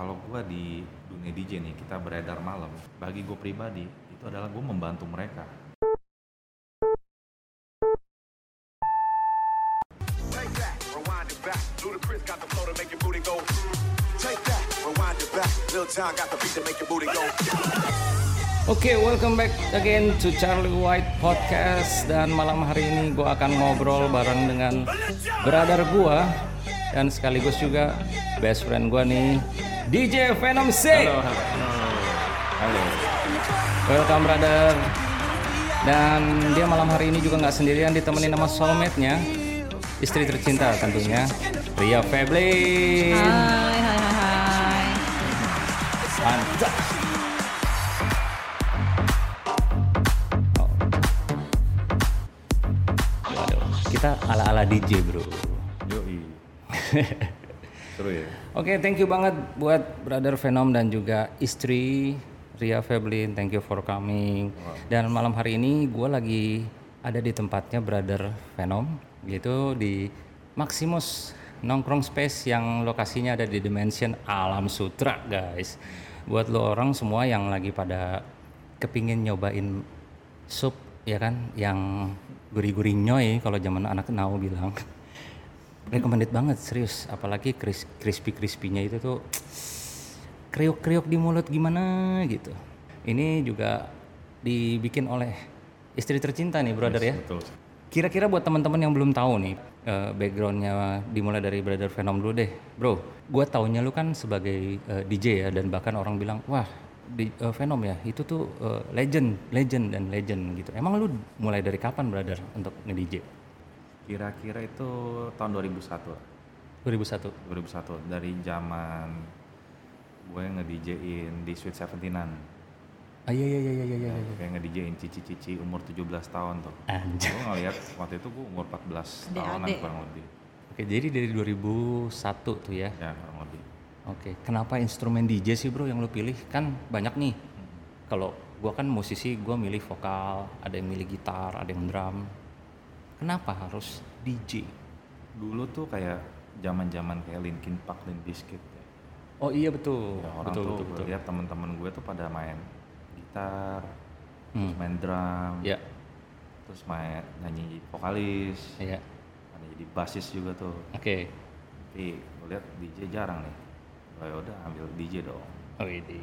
kalau gue di dunia DJ nih kita beredar malam bagi gue pribadi itu adalah gue membantu mereka. Oke, welcome back again to Charlie White Podcast. Dan malam hari ini gue akan ngobrol bareng dengan brother gue dan sekaligus juga best friend gue nih DJ Venom C. halo halo Welcome brother. Dan dia malam hari ini juga nggak sendirian ditemenin sama soulmate-nya istri tercinta tentunya Ria Feblin. Hai, hai, hai, hai. Mantap. Oh. Waduh, kita ala-ala DJ bro. yoi seru ya Oke, thank you banget buat brother Venom dan juga istri Ria Feblin. Thank you for coming. Dan malam hari ini gue lagi ada di tempatnya brother Venom, yaitu di Maximus Nongkrong Space yang lokasinya ada di Dimension Alam Sutra, guys. Buat lo orang semua yang lagi pada kepingin nyobain sup, ya kan, yang gurih-gurih nyoy kalau zaman anak now bilang recommended banget serius. Apalagi kris crispy crispy-nya itu tuh kriuk-kriuk di mulut gimana gitu. Ini juga dibikin oleh istri tercinta nih brother ya. betul. Kira-kira buat teman-teman yang belum tahu nih eh, backgroundnya dimulai dari brother Venom dulu deh. Bro gua taunya lu kan sebagai eh, DJ ya dan bahkan orang bilang wah di, eh, Venom ya itu tuh eh, legend legend dan legend gitu. Emang lu mulai dari kapan brother untuk nge-DJ kira-kira itu tahun 2001 lah 2001 2001 dari zaman gue nge-DJin di Sweet Seventeenan ah iya iya iya iya iya iya. kayak nge-DJin cici-cici umur 17 tahun tuh Anjay. gue ngeliat waktu itu gue umur 14 tahunan kurang lebih Oke, jadi dari 2001 tuh ya. ya kurang lebih Oke, kenapa instrumen DJ sih bro yang lo pilih? Kan banyak nih. Kalau gua kan musisi, gua milih vokal, ada yang milih gitar, ada yang drum. Kenapa harus DJ? dulu tuh kayak zaman-zaman kayak Linkin Park, Limp Bizkit ya. Oh iya betul. Ya, orang betul, tuh betul, lihat teman-teman gue tuh pada main gitar, terus Hmm. main drum, Ya, terus main nyanyi vokalis, iya. ada jadi basis juga tuh. Oke. Tapi gue lihat DJ jarang nih. Oh ya udah ambil DJ dong. Oh ini.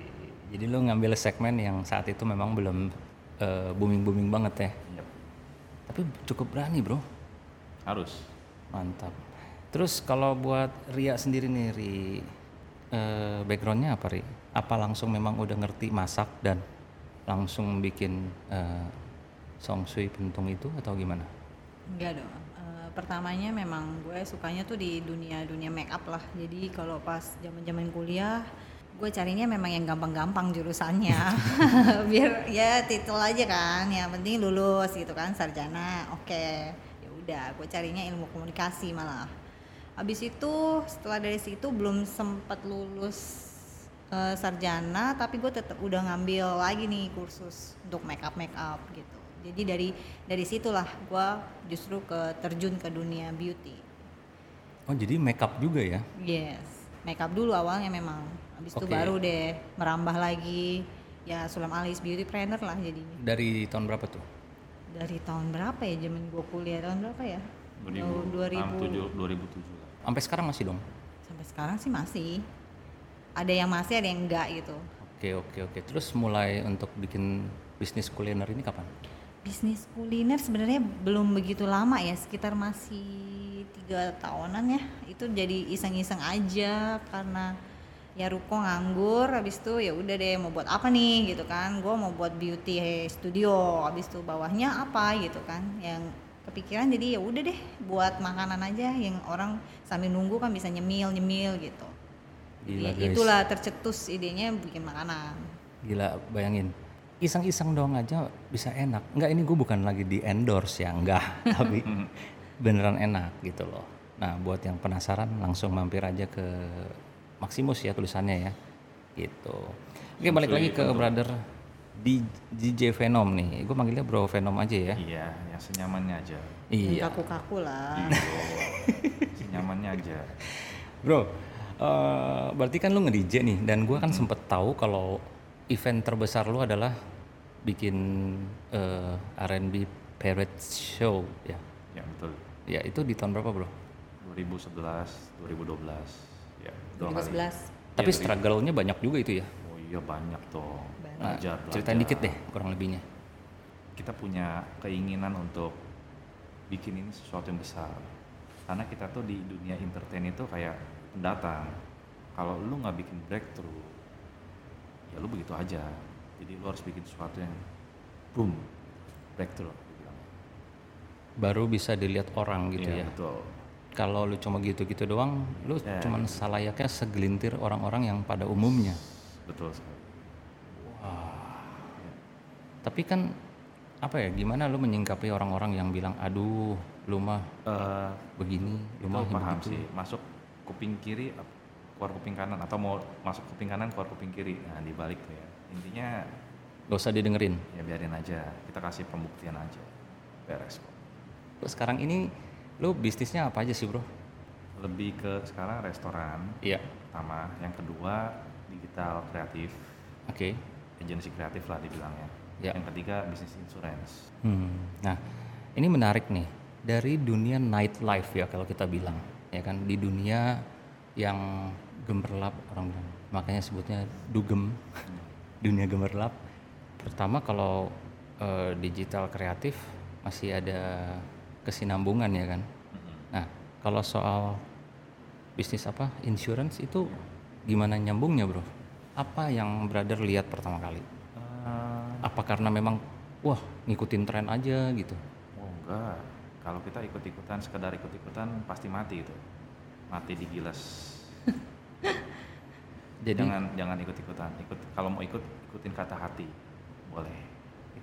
Jadi lo ngambil segmen yang saat itu memang belum booming booming banget ya. Yep. Tapi cukup berani bro. Harus. Mantap. Terus kalau buat Ria sendiri nih, Ri, eh, backgroundnya apa Ri? Apa langsung memang udah ngerti masak dan langsung bikin eh, song sui pentung itu atau gimana? Enggak dong. Eh, pertamanya memang gue sukanya tuh di dunia dunia make up lah. Jadi kalau pas zaman zaman kuliah, gue carinya memang yang gampang-gampang jurusannya. Biar ya titel aja kan. Yang penting lulus gitu kan sarjana. Oke. Ya udah, gue carinya ilmu komunikasi malah. Habis itu setelah dari situ belum sempat lulus eh, sarjana, tapi gue tetap udah ngambil lagi nih kursus untuk make up make up gitu. Jadi dari dari situlah gue justru ke terjun ke dunia beauty. Oh jadi makeup juga ya? Yes, make up dulu awalnya memang. Habis itu Oke. baru deh merambah lagi ya Sulam Alis beauty planner lah jadinya. Dari tahun berapa tuh? Dari tahun berapa ya zaman gue kuliah tahun berapa ya? 2000, 2000 2007 lah. Sampai sekarang masih dong? sampai sekarang sih masih. Ada yang masih, ada yang enggak gitu. Oke oke oke. Terus mulai untuk bikin bisnis kuliner ini kapan? Bisnis kuliner sebenarnya belum begitu lama ya, sekitar masih tiga tahunan ya. Itu jadi iseng-iseng aja karena ya Ruko nganggur, habis itu ya udah deh mau buat apa nih gitu kan. Gue mau buat beauty studio, habis itu bawahnya apa gitu kan. Yang kepikiran jadi ya udah deh buat makanan aja yang orang sambil nunggu kan bisa nyemil nyemil gitu. Gila, Jadi guys. itulah tercetus idenya bikin makanan. Gila bayangin. Iseng-iseng doang aja bisa enak. Enggak ini gue bukan lagi di endorse ya, enggak. Tapi beneran enak gitu loh. Nah buat yang penasaran langsung mampir aja ke Maximus ya tulisannya ya. Gitu. Oke balik lagi ke brother di DJ Venom nih. Gue manggilnya Bro Venom aja ya. Iya, yang senyamannya aja. Yang Iya. Kaku-kaku lah. Gitu. senyamannya aja. Bro, Eh, berarti kan lu nge-DJ nih dan gua kan sempet tahu kalau event terbesar lu adalah bikin eh, R&B parade show ya. Ya betul. Ya itu di tahun berapa, Bro? 2011, 2012. Ya, dua kali. 2011. Tapi Iya, struggle-nya banyak juga itu ya. Oh iya banyak dong. Nah, Belajar, ceritain belajar. dikit deh kurang lebihnya. Kita punya keinginan untuk bikin ini sesuatu yang besar. Karena kita tuh di dunia entertain itu kayak pendatang. Kalau lu nggak bikin breakthrough, ya lu begitu aja. Jadi lu harus bikin sesuatu yang boom, breakthrough. Baru bisa dilihat orang gitu Iya, ya. Betul. Kalau lu cuma gitu-gitu doang, lu Ya. cuman salayaknya segelintir orang-orang yang pada umumnya. Betul sekali. Tapi kan apa ya? Gimana lu menyingkapi orang-orang yang bilang, "Aduh, lu mah Eh, begini, lu mah paham begitu." sih. Masuk kuping kiri, keluar kuping kanan, atau mau masuk kuping kanan, keluar kuping kiri. Nah dibalik tuh ya. Intinya Gak usah didengerin. ya biarin aja. Kita kasih pembuktian aja. Beres kok. Sekarang ini lu bisnisnya apa aja sih, Bro? Lebih ke sekarang restoran Iya. pertama, yang kedua digital kreatif, Oke. agensi kreatif lah dibilangnya. Ya. Yang ketiga bisnis insurance. Hmm. Nah, ini menarik nih. Dari dunia nightlife ya kalau kita bilang, ya kan di dunia yang gemerlap orang bilang. Makanya sebutnya dugem. dunia gemerlap. Pertama kalau eh, digital kreatif masih ada kesinambungan ya kan. Nah, kalau soal bisnis apa? Insurance itu gimana nyambungnya, Bro? Apa yang brother lihat pertama kali? Eh, Apa karena memang wah ngikutin tren aja gitu? oh enggak. Kalau kita ikut-ikutan, sekedar ikut-ikutan pasti mati itu. Mati digilas. Jadi jangan jangan ikut-ikutan. Ikut kalau mau ikut ikutin kata hati. Boleh.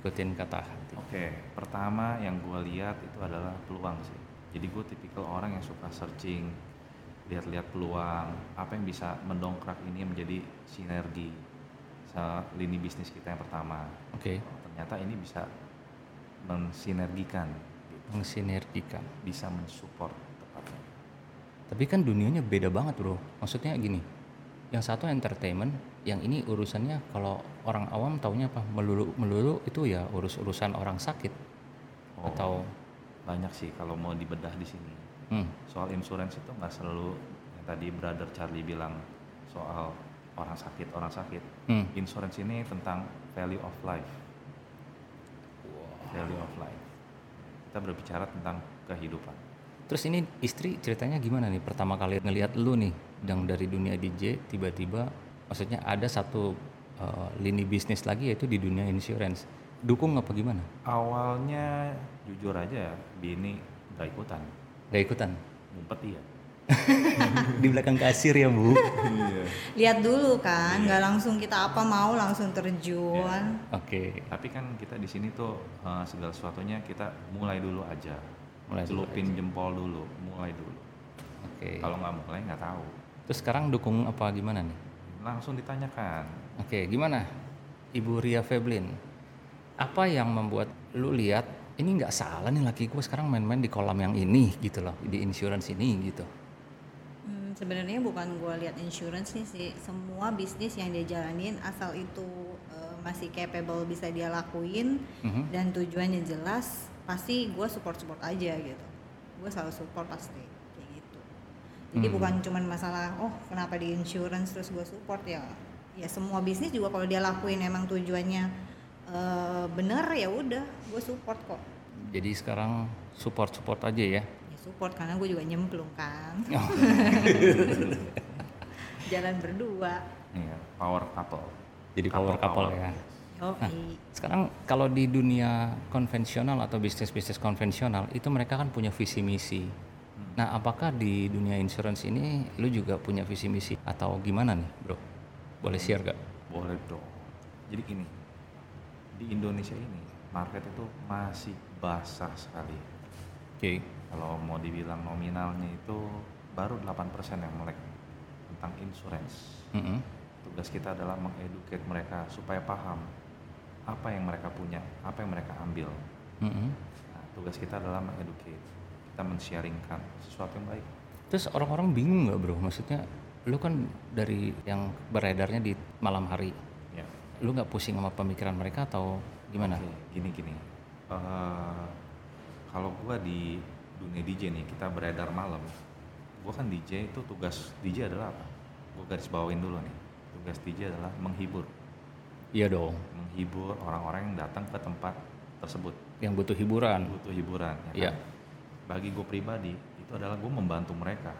Ikutin kata hati. Oke, pertama yang gue lihat itu adalah peluang sih. Jadi gue tipikal orang yang suka searching, lihat-lihat peluang, apa yang bisa mendongkrak ini menjadi sinergi lini bisnis kita yang pertama. Oke, Ternyata ini bisa mensinergikan, gitu. mensinergikan. bisa mensupport tepatnya. Tapi kan dunianya beda banget bro. Maksudnya gini, yang satu entertainment, yang ini urusannya kalau orang awam taunya apa? Melulu melulu itu ya urus urusan orang sakit Oh, atau banyak sih kalau mau dibedah di sini. hmm, Soal insurance itu nggak selalu yang tadi brother Charlie bilang soal orang sakit, orang sakit. hmm, Insurance ini tentang value of life. Value of life. Kita berbicara tentang kehidupan. Terus ini istri ceritanya gimana nih? Pertama kali ngelihat lu nih, yang dari dunia DJ tiba-tiba, maksudnya ada satu uh, lini bisnis lagi yaitu di dunia insurance. Dukung apa gimana? Awalnya jujur aja, bini nggak ikutan, Gak ikutan? ngumpet iya. di belakang kasir ya bu? Lihat dulu kan, nggak langsung kita apa mau langsung terjun. Oke, Tapi kan kita di sini tuh eh, segala sesuatunya kita mulai dulu aja. Mulai dulu Celupin jempol dulu, mulai dulu. oke. Kalau nggak mulai nggak tahu. Terus sekarang dukung apa gimana nih? Langsung ditanyakan. Oke, gimana? Ibu Ria Feblin, apa yang membuat lu lihat ini nggak salah nih laki gue sekarang main-main di kolam yang ini gitu loh, di insurance ini gitu. Hmm, sebenarnya bukan gue lihat insurance nih sih, semua bisnis yang dia jalanin asal itu eh, masih capable bisa dia lakuin Mhm. dan tujuannya jelas, pasti gue support support aja gitu. Gue selalu support pasti. Jadi Hmm. bukan cuman masalah oh kenapa di insurance terus gue support ya. Ya semua bisnis juga kalau dia lakuin emang tujuannya eh, bener ya udah gue support kok. Jadi sekarang support-support aja ya. Ya support karena gue juga nyemplung kan. Oh. Jalan berdua. Iya, power couple. Jadi power couple ya. Yoi. Sekarang kalau di dunia konvensional atau bisnis-bisnis konvensional itu mereka kan punya visi misi. Nah, apakah di dunia insurance ini lu juga punya visi misi atau gimana nih, Bro? Boleh share gak? Boleh dong. Jadi gini, di Indonesia ini market itu masih basah sekali. Oke. Kalau mau dibilang nominalnya itu baru 8% yang melek tentang insurance. Mm-mm. Tugas kita adalah mengeduket mereka supaya paham apa yang mereka punya, apa yang mereka ambil. Mm-mm. Nah, tugas kita adalah mengeduket, kita men-sharingkan sesuatu yang baik. Terus orang-orang bingung nggak bro? Maksudnya lu kan dari yang beredarnya di malam hari ya. lu nggak pusing sama pemikiran mereka atau gimana? Gini gini. Eh, kalau gua di dunia DJ nih kita beredar malam gua kan DJ itu tugas DJ adalah apa? Gua garis bawain dulu nih. Tugas DJ adalah menghibur. Iya dong. Menghibur orang-orang yang datang ke tempat tersebut. Yang butuh hiburan. Butuh hiburan ya kan? Iya. Bagi gue pribadi itu adalah gue membantu mereka.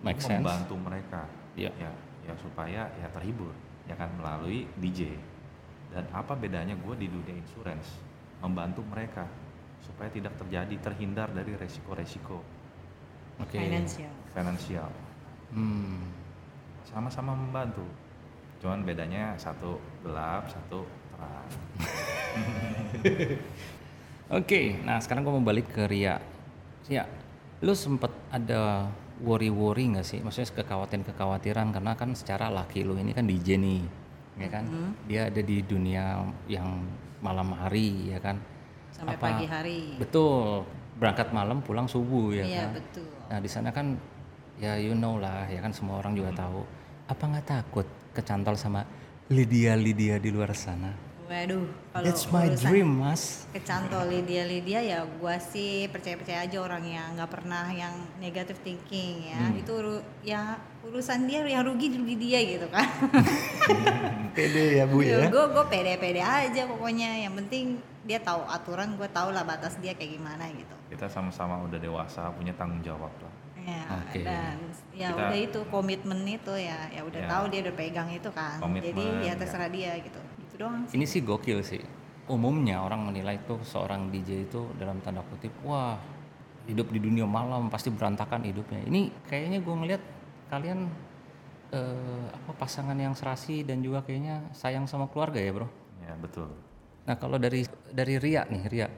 Make sense. membantu mereka. Iya. ya ya supaya ya terhibur ya kan melalui DJ dan apa bedanya gue di dunia insurance? Membantu mereka supaya tidak terjadi terhindar dari resiko-resiko. Oke. Financial. finansial hmm. sama-sama membantu. Cuman bedanya satu gelap satu terang Oke, nah sekarang gue mau balik ke Ria. Ya, lu sempet ada worry-worry nggak sih? Maksudnya kekhawatiran-kekhawatiran karena kan secara laki lu ini kan DJ nih, ya kan? Dia ada di dunia yang malam hari, ya kan? Sampai Apa- pagi hari. Betul, berangkat malam pulang subuh ya Iya, kan? betul. Nah di sana kan ya you know lah, ya kan semua orang juga tahu. Apa nggak takut kecantol sama Lydia Lydia di luar sana? Waduh, kalau That's my dream, mas. kecantol Lydia Lydia ya gua sih percaya-percaya aja orang yang nggak pernah yang negative thinking ya Hmm. itu uru- ya urusan dia yang rugi rugi dia gitu kan Pede ya bu gue gue pede-pede aja pokoknya yang penting dia tahu aturan gue tahu lah batas dia kayak gimana gitu kita sama-sama udah dewasa punya tanggung jawab lah ya Oke. dan ya Kita- udah itu komitmen itu ya ya udah Ya. tahu dia udah pegang itu kan Komitmen, jadi ya ya. terserah dia gitu itu doang sih. Ini sih gokil sih. Umumnya orang menilai tuh seorang DJ itu dalam tanda kutip, wah hidup di dunia malam pasti berantakan hidupnya. Ini kayaknya gue ngeliat kalian eh, apa pasangan yang serasi dan juga kayaknya sayang sama keluarga ya bro. ya betul Nah kalau dari dari Ria nih Ria,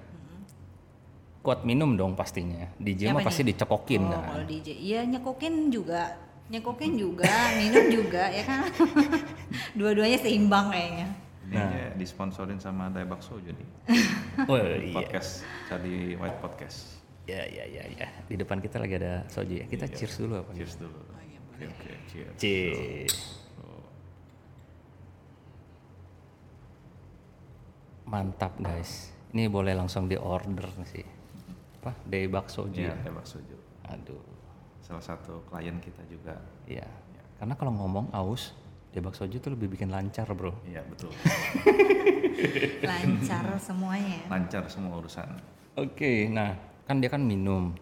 kuat minum dong pastinya. DJ Siapa mah pasti nih? dicekokin oh, kan. kalau DJ iya nyekokin juga nyekokin juga minum juga ya kan dua-duanya seimbang kayaknya ini aja disponsorin sama Daebak Sojo nih Oh iya. podcast jadi white podcast Ya ya ya ya. Di depan kita lagi ada soju ya. Kita Iya. cheers dulu apa? cheers dulu oke oke cheers Cheers. Mantap guys. Ini boleh langsung di order sih. Apa? Dari bakso Iya, ya. Daebak Sojo Aduh. salah satu klien kita juga Iya. Karena kalau ngomong aus, di bakso tuh lebih bikin lancar, Bro. iya betul. Lancar semuanya. Lancar semua urusan. Oke, nah kan dia kan minum.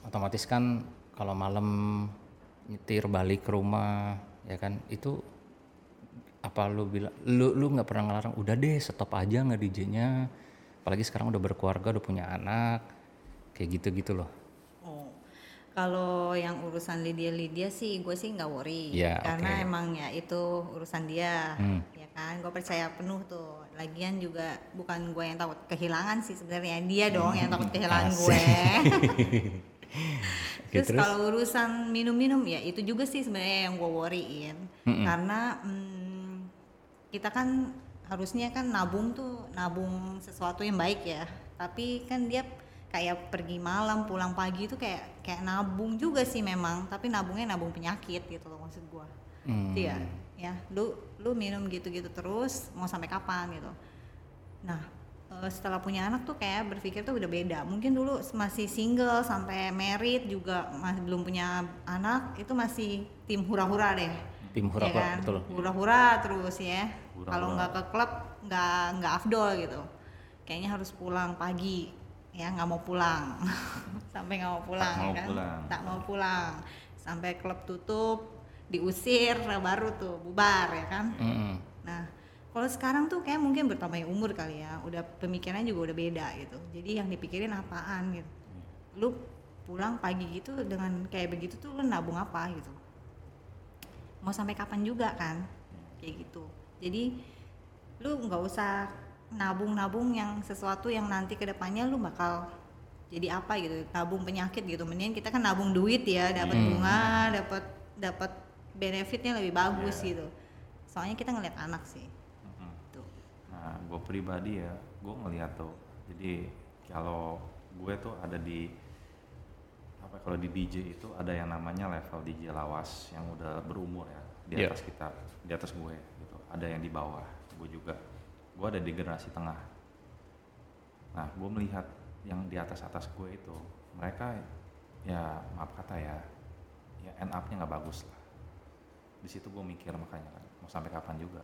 Otomatis kan kalau malam nyetir balik ke rumah, ya kan? Itu apa lu bilang lu lu nggak pernah ngelarang udah deh stop aja nggak DJ-nya apalagi sekarang udah berkeluarga udah punya anak kayak gitu gitu loh. Oh, kalau yang urusan Lydia Lydia sih gue sih nggak worry. Ya, karena oke. emang ya itu urusan dia Hmm. ya kan? Gue percaya penuh tuh. Lagian juga bukan gue yang takut kehilangan sih sebenarnya. Dia dong yang takut kehilangan Asik. gue. Oke, terus, kalau urusan minum-minum ya itu juga sih sebenarnya yang gue worryin. Karena mm, kita kan harusnya kan nabung tuh nabung sesuatu yang baik ya. Tapi kan dia kayak pergi malam pulang pagi itu kayak kayak nabung juga sih memang. Tapi nabungnya nabung penyakit gitu loh maksud gue Hmm. Iya, ya lu lu minum gitu-gitu terus mau sampai kapan gitu. Nah eh, setelah punya anak tuh kayak berpikir tuh udah beda. Mungkin dulu masih single sampai married juga masih belum punya anak itu masih tim hura-hura deh. Tim hura-hura, Ya kan? betul. hura-hura terus ya. Kalau nggak ke klub nggak nggak afdol gitu. Kayaknya harus pulang pagi ya nggak mau pulang sampai nggak mau pulang mau kan pulang. tak mau pulang sampai klub tutup diusir baru tuh bubar ya kan Mm-mm. Nah, kalau sekarang tuh kayak mungkin bertambahnya umur kali ya, udah pemikirannya juga udah beda gitu. Jadi yang dipikirin apaan gitu. Lu pulang pagi gitu dengan kayak begitu tuh lu nabung apa gitu. Mau sampai kapan juga kan? Kayak gitu. Jadi lu nggak usah nabung-nabung yang sesuatu yang nanti ke depannya lu bakal jadi apa gitu nabung penyakit gitu. Mendingan kita kan nabung duit ya dapat bunga dapat dapat benefitnya lebih bagus gitu. Soalnya kita ngeliat anak sih. Tuh Nah, gue pribadi ya, gue ngeliat tuh. Jadi kalau gue tuh ada di apa kalau di DJ itu ada yang namanya level DJ lawas yang udah berumur ya di Iya. atas kita di atas gue gitu. Ada yang di bawah gue juga gue ada di generasi tengah. Nah gue melihat yang di atas atas gue itu mereka ya maaf kata ya ya end up-nya nggak bagus lah. Di situ gue mikir makanya kan mau sampai kapan juga.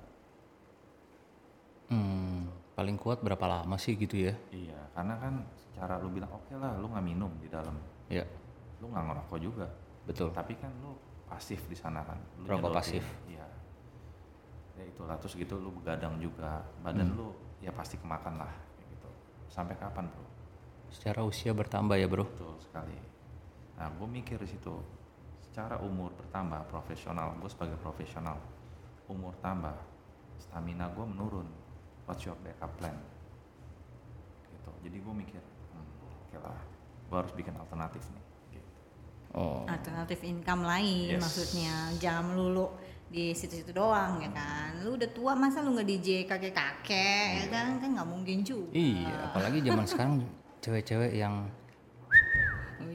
Hmm, paling kuat berapa lama sih gitu ya? iya karena kan secara lu bilang oke lah lu nggak minum di dalam. Ya, lu nggak ngerokok juga. Betul. tapi kan lu pasif di sana kan. Lu Rokok pasif. iya ya itulah terus gitu lu begadang juga badan Hmm. lu ya pasti kemakan lah kayak gitu sampai kapan bro Secara usia bertambah ya, Bro. betul sekali nah gue mikir di situ secara umur bertambah profesional gue sebagai profesional umur tambah stamina gue menurun what's your backup plan gitu jadi gue mikir hmm, oke lah gue harus bikin alternatif nih gitu. Oh. alternatif income lain Yes. maksudnya jangan melulu di situ-situ doang ya kan lu udah tua masa lu nggak DJ kakek-kakek ya kan kan nggak mungkin juga Iya, apalagi zaman sekarang cewek-cewek yang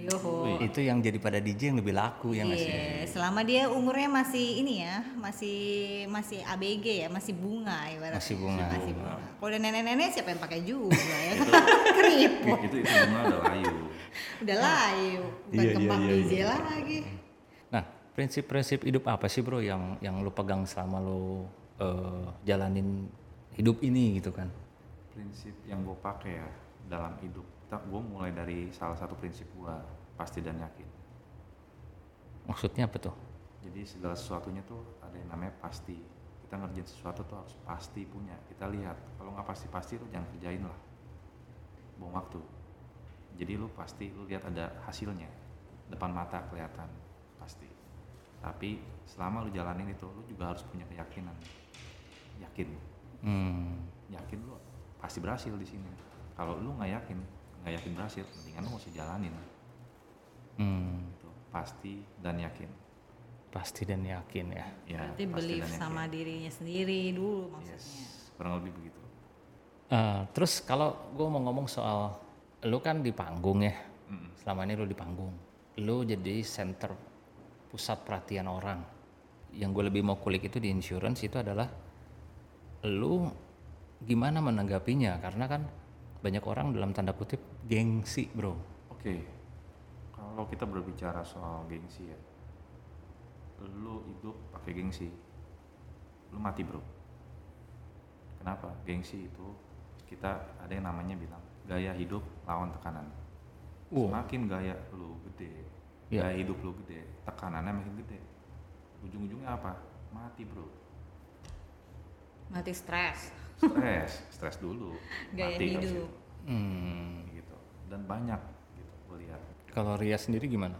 Yoho. itu yang jadi pada DJ yang lebih laku ya nggak sih? Iya, selama dia umurnya masih ini ya, masih masih ABG ya, masih bunga ibaratnya. Masih bunga. Masih bunga. Kalau udah nenek-nenek siapa yang pakai juga ya? Keriput. itu itu bunga udah layu Udah layu, bukan Iya, iya, kembang iya, DJ iya. lagi. Prinsip-prinsip hidup apa sih bro yang yang lu pegang selama lu eh, jalanin hidup ini gitu kan? prinsip yang gue pakai ya dalam hidup gue mulai dari salah satu prinsip gue pasti dan yakin. Maksudnya apa tuh? jadi segala sesuatunya tuh ada yang namanya pasti. Kita ngerjain sesuatu tuh harus pasti punya. Kita lihat kalau nggak pasti pasti lu jangan kerjain lah. Buang waktu. Jadi lu pasti lu lihat ada hasilnya. Depan mata kelihatan pasti tapi selama lu jalanin itu lu juga harus punya keyakinan. Yakin. Hmm, yakin lu pasti berhasil di sini. Kalau lu nggak yakin nggak yakin berhasil mendingan lu nggak usah jalanin. Hmm, itu pasti dan yakin. Pasti dan yakin ya. ya Berarti pasti believe dan yakin. sama dirinya sendiri dulu maksudnya. yes kurang lebih begitu. Eh, terus kalau gue mau ngomong soal lu kan di panggung ya, Mm-mm. selama ini lu di panggung, lu jadi center pusat perhatian orang. Yang gue lebih mau kulik itu di insurance itu adalah lu gimana menanggapinya karena kan banyak orang dalam tanda kutip gengsi bro. Oke, kalau kita berbicara soal gengsi ya, lu hidup pakai gengsi, lu mati bro. Kenapa? Gengsi itu kita ada yang namanya bilang gaya hidup lawan tekanan. Wow. Semakin gaya lu gede, Iya. gaya hidup lu gede, tekanannya makin gede. Ujung-ujungnya apa? Mati bro. Mati stres. Stres, stres dulu. Gaya mati habis hidup. itu. Hmm, gitu. Dan banyak gitu gue lihat. kalau Ria sendiri gimana?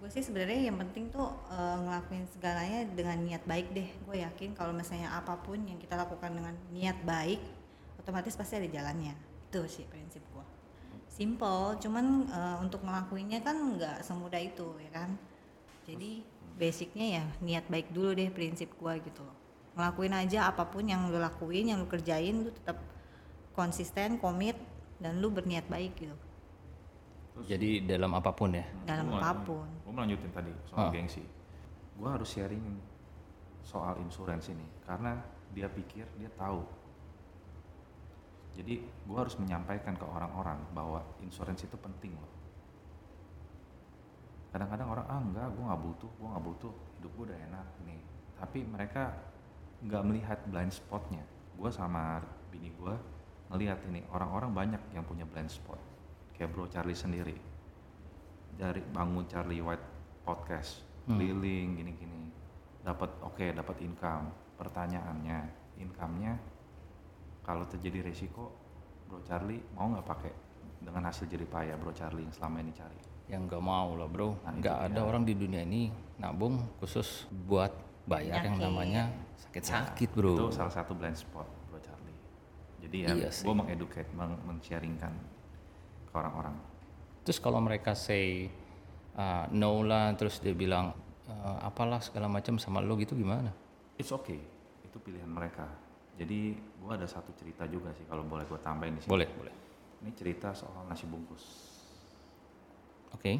Gue sih sebenarnya yang penting tuh eh, ngelakuin segalanya dengan niat baik deh. Gue yakin kalau misalnya apa pun yang kita lakukan dengan niat baik, otomatis pasti ada jalannya. Itu sih prinsip gue. Simple, cuman eh, untuk ngelakuinnya kan nggak semudah itu ya kan. Jadi basicnya ya niat baik dulu deh prinsip gue gitu loh. Ngelakuin aja apa pun yang lu lakuin, yang lu kerjain, lu tetap konsisten, komit, dan lu berniat baik gitu Jadi dalam apa pun ya. dalam apa pun. Gue melanjutin tadi soal Ah. gengsi. Gue harus sharing soal insurance ini karena dia pikir dia tahu. Jadi gue harus menyampaikan ke orang-orang bahwa insurance itu penting loh. Kadang-kadang orang ah enggak, gue nggak butuh, gue nggak butuh, hidup gue udah enak nih. Tapi mereka nggak melihat blind spotnya. Gue sama bini gue ngelihat ini orang-orang banyak yang punya blind spot. Kayak Bro Charlie sendiri dari bangun Charlie White podcast Hmm. keliling gini-gini dapat oke dapat income pertanyaannya income-nya kalau terjadi resiko Bro Charlie mau nggak pakai dengan hasil jerih payah Bro Charlie yang selama ini cari Yang nggak mau lah bro. Nah, Nggak ada dia. orang di dunia ini nabung khusus buat bayar yang namanya sakit-sakit bro. itu salah satu blind spot Bro Charlie jadi ya Iya gue mengeducate meng- men-sharingkan ke orang-orang Terus kalau mereka say uh, no lah, terus dia bilang uh, apalah segala macam sama lo gitu gimana? it's okay itu pilihan mereka jadi gue ada satu cerita juga sih kalau boleh gue tambahin di sini Boleh, boleh. ini cerita soal nasi bungkus Oke.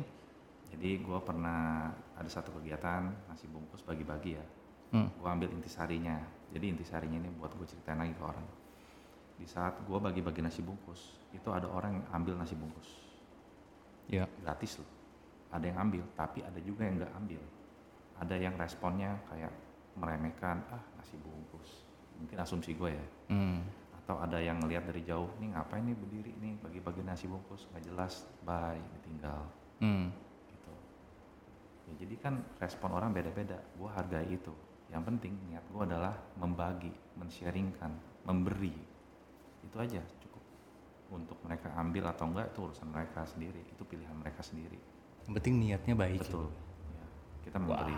Jadi gue pernah ada satu kegiatan nasi bungkus bagi-bagi ya. Hmm. Gue ambil intisarinya. Jadi intisarinya ini buat gue ceritain lagi ke orang. Di saat gue bagi-bagi nasi bungkus, itu ada orang yang ambil nasi bungkus Ya. gratis loh. Ada yang ambil, tapi ada juga yang nggak ambil. Ada yang responnya kayak meremehkan, ah nasi bungkus. Mungkin asumsi gue ya. Hmm. Atau ada yang ngelihat dari jauh, nih ngapain nih berdiri nih bagi-bagi nasi bungkus, nggak jelas, bye, ditinggal Hmm. gitu. Ya, jadi kan respon orang beda-beda. Gue hargai itu. Yang penting niat gue adalah membagi, mensharingkan, memberi. Itu aja cukup. Untuk mereka ambil atau enggak itu urusan mereka sendiri. Itu pilihan mereka sendiri. Yang penting niatnya baik. Betul. Ya, kita memberi.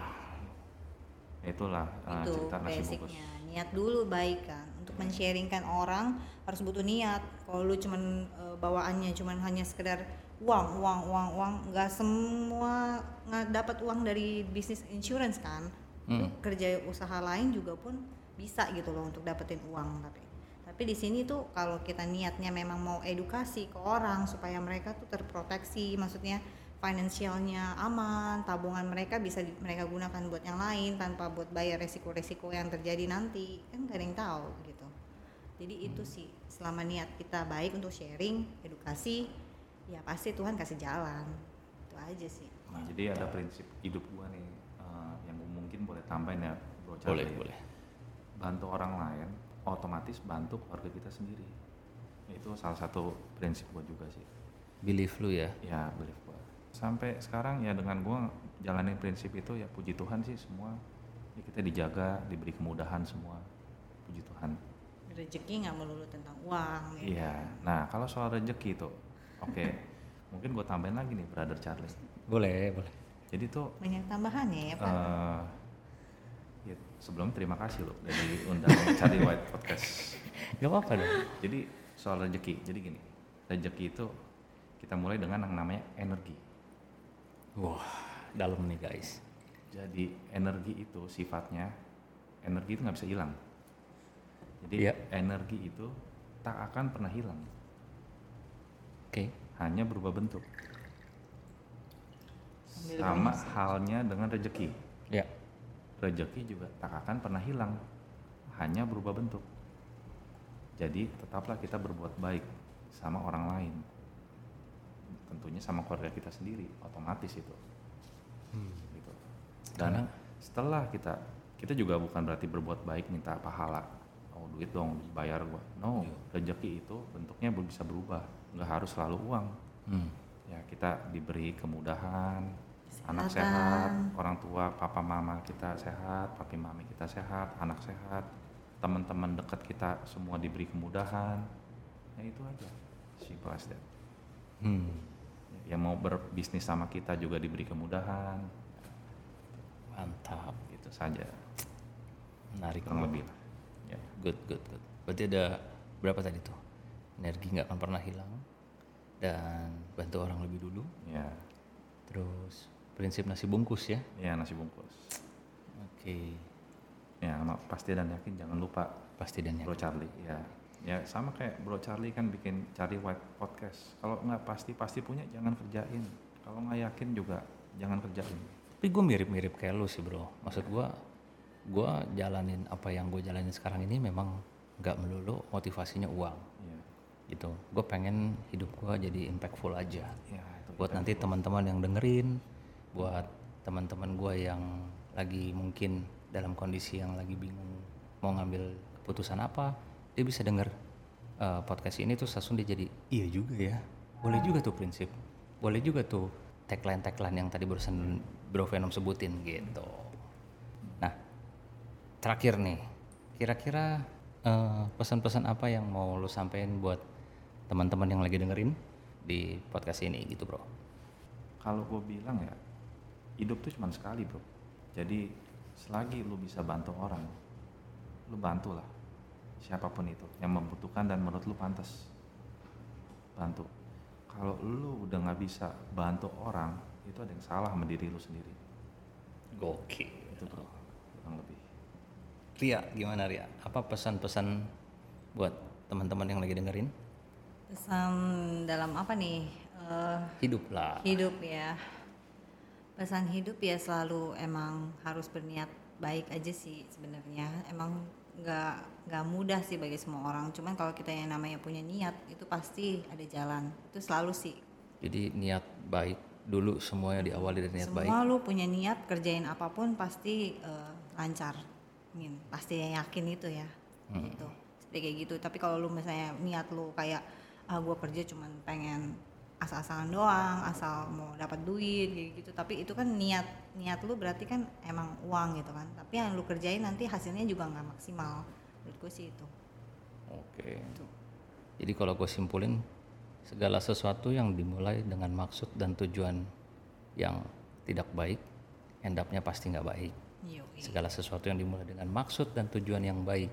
Ya, itulah uh, itu cerita nasi bungkus. Niat dulu baik kan. Untuk mensharingkan orang harus butuh niat. Kalau lu cuman eh, bawaannya cuman hanya sekedar uang uang uang uang nggak semua nggak dapat uang dari bisnis insurance kan. Hmm. kerja usaha lain juga pun bisa gitu loh untuk dapetin uang tapi tapi di sini tuh kalau kita niatnya memang mau edukasi ke orang supaya mereka tuh terproteksi maksudnya finansialnya aman tabungan mereka bisa di- mereka gunakan buat yang lain tanpa buat bayar resiko-resiko yang terjadi nanti kan gak ada yang tahu gitu jadi itu sih selama niat kita baik untuk sharing edukasi ya pasti Tuhan kasih jalan itu aja sih Nah, jadi ada prinsip hidup gua nih eh, yang mungkin boleh tambahin ya, Bro Boleh, Charlie. boleh. Bantu orang lain, otomatis bantu keluarga kita sendiri. Itu salah satu prinsip gua juga sih. Believe lu ya. Ya, belief gua. Sampai sekarang ya dengan gua jalanin prinsip itu ya puji Tuhan sih semua ya kita dijaga, diberi kemudahan semua. Puji Tuhan. rezeki nggak melulu tentang uang gitu. Iya. Nah, kalau soal rezeki itu, oke. mungkin gua tambahin lagi nih, Brother Charlie. Boleh, boleh. Jadi tuh banyak tambahannya ya pak Eh, ya, sebelum terima kasih loh dari undang Charlie White Podcast. Gak apa-apa dong. Jadi soal rezeki, jadi gini, rezeki itu kita mulai dengan yang namanya energi. Wah, dalam nih guys. Jadi energi itu sifatnya, energi itu nggak bisa hilang. Jadi Iya. energi itu tak akan pernah hilang, Oke. hanya berubah bentuk. Sama halnya dengan rezeki. Ya. rezeki juga tak akan pernah hilang, hanya berubah bentuk. Jadi tetaplah kita berbuat baik sama orang lain, tentunya sama keluarga kita sendiri, otomatis itu. Gitu. Dan setelah kita, kita juga bukan berarti berbuat baik minta pahala, oh duit dong bayar gua. No, rezeki itu bentuknya bisa berubah, nggak harus selalu uang. Hmm. Ya kita diberi kemudahan, anak Kesehatan. sehat, orang tua, papa mama kita sehat, papi mami kita sehat, anak sehat, teman-teman dekat kita semua diberi kemudahan. Ya itu aja, simple as that. Hmm. Yang mau berbisnis sama kita juga diberi kemudahan, Mantap. gitu saja. Menarik. Kurang lebih lah. Ya. Good, good, good. Berarti ada berapa tadi tuh? Energi nggak akan pernah hilang dan bantu orang lebih dulu. Ya, Terus prinsip nasi bungkus ya. ya nasi bungkus. Oke. Ya, sama pasti dan yakin jangan lupa Pasti dan Bro yakin. Charlie. Ya, ya sama kayak Bro Charlie kan bikin Charlie White podcast. Kalau nggak pasti pasti punya jangan kerjain. Kalau nggak yakin juga jangan kerjain. Tapi gue mirip-mirip kayak lu sih bro. Maksud gue, gue jalanin apa yang gue jalanin sekarang ini memang nggak melulu motivasinya uang Iya. gitu. Gue pengen hidup gue jadi impactful aja. Itu Buat nanti teman-teman yang dengerin, buat teman-teman gue yang lagi mungkin dalam kondisi yang lagi bingung mau ngambil keputusan apa, dia bisa denger eh, podcast ini terus langsung dia jadi iya juga ya, boleh juga tuh prinsip, boleh juga tuh tagline-tagline yang tadi barusan Bro Venom sebutin gitu. Nah, terakhir nih, kira-kira eh, pesan-pesan apa yang mau lo sampein buat teman-teman yang lagi dengerin di podcast ini gitu bro? kalau gue bilang ya hidup tuh cuma sekali bro jadi selagi lu bisa bantu orang lu bantulah siapa pun itu yang membutuhkan dan menurut lu pantas bantu kalau lu udah nggak bisa bantu orang itu ada yang salah sama diri lu sendiri Gokil. itu bro kurang lebih Ria, gimana Ria? Apa pesan-pesan buat teman-teman yang lagi dengerin? pesan dalam apa nih Eh, Hidup lah. hidup ya pesan hidup ya selalu emang harus berniat baik aja sih sebenarnya emang nggak nggak mudah sih bagi semua orang. Cuman kalau kita yang namanya punya niat itu pasti ada jalan. Itu selalu sih. Jadi niat baik dulu semuanya diawali dari niat baik. semua lu punya niat kerjain apa pun pasti eh, lancar. Min, pasti yakin itu ya. Gitu. Seperti kayak gitu. Tapi kalau lu misalnya niat lu kayak ah gua kerja cuman pengen asal-asalan doang asal mau dapat duit kayak gitu tapi itu kan niat niat lu berarti kan emang uang gitu kan tapi yang lu kerjain nanti hasilnya juga nggak maksimal menurutku sih itu Oke. Jadi kalau gue simpulin segala sesuatu yang dimulai dengan maksud dan tujuan yang tidak baik, end up-nya pasti nggak baik. Yoi. Segala sesuatu yang dimulai dengan maksud dan tujuan yang baik,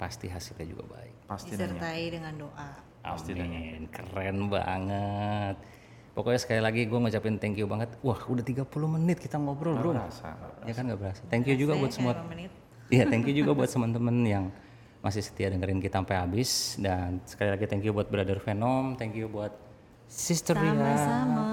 pasti hasilnya juga baik. Pasti nanya. disertai dengan doa Pasti. Amin, keren banget. Pokoknya sekali lagi gue ngucapin thank you banget. Wah udah 30 menit kita ngobrol bro. Berasa. Ya kan nggak berasa. Thank you juga Saya buat semua lima menit. Iya, thank you juga buat teman-teman yang masih setia dengerin kita sampai habis dan sekali lagi thank you buat Brother Venom, thank you buat Sister Ria. Sama-sama.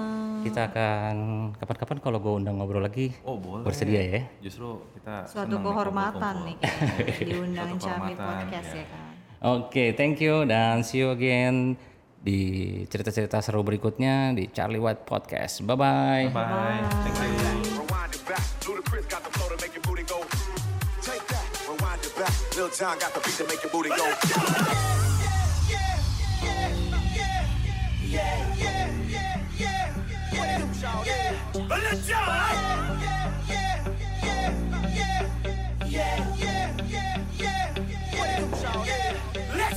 Kita akan kapan-kapan kalau gue undang ngobrol lagi Oh boleh. bersedia ya. Justru kita suatu nih kehormatan nih kayaknya, diundang kehormatan, Podcast ya. ya kan Oke, okay, thank you dan see you again di cerita-cerita seru berikutnya di Charlie White Podcast. Bye bye. Bye bye. Thank you. Yeah.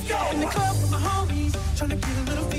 In the club with my homies, trying to get a little.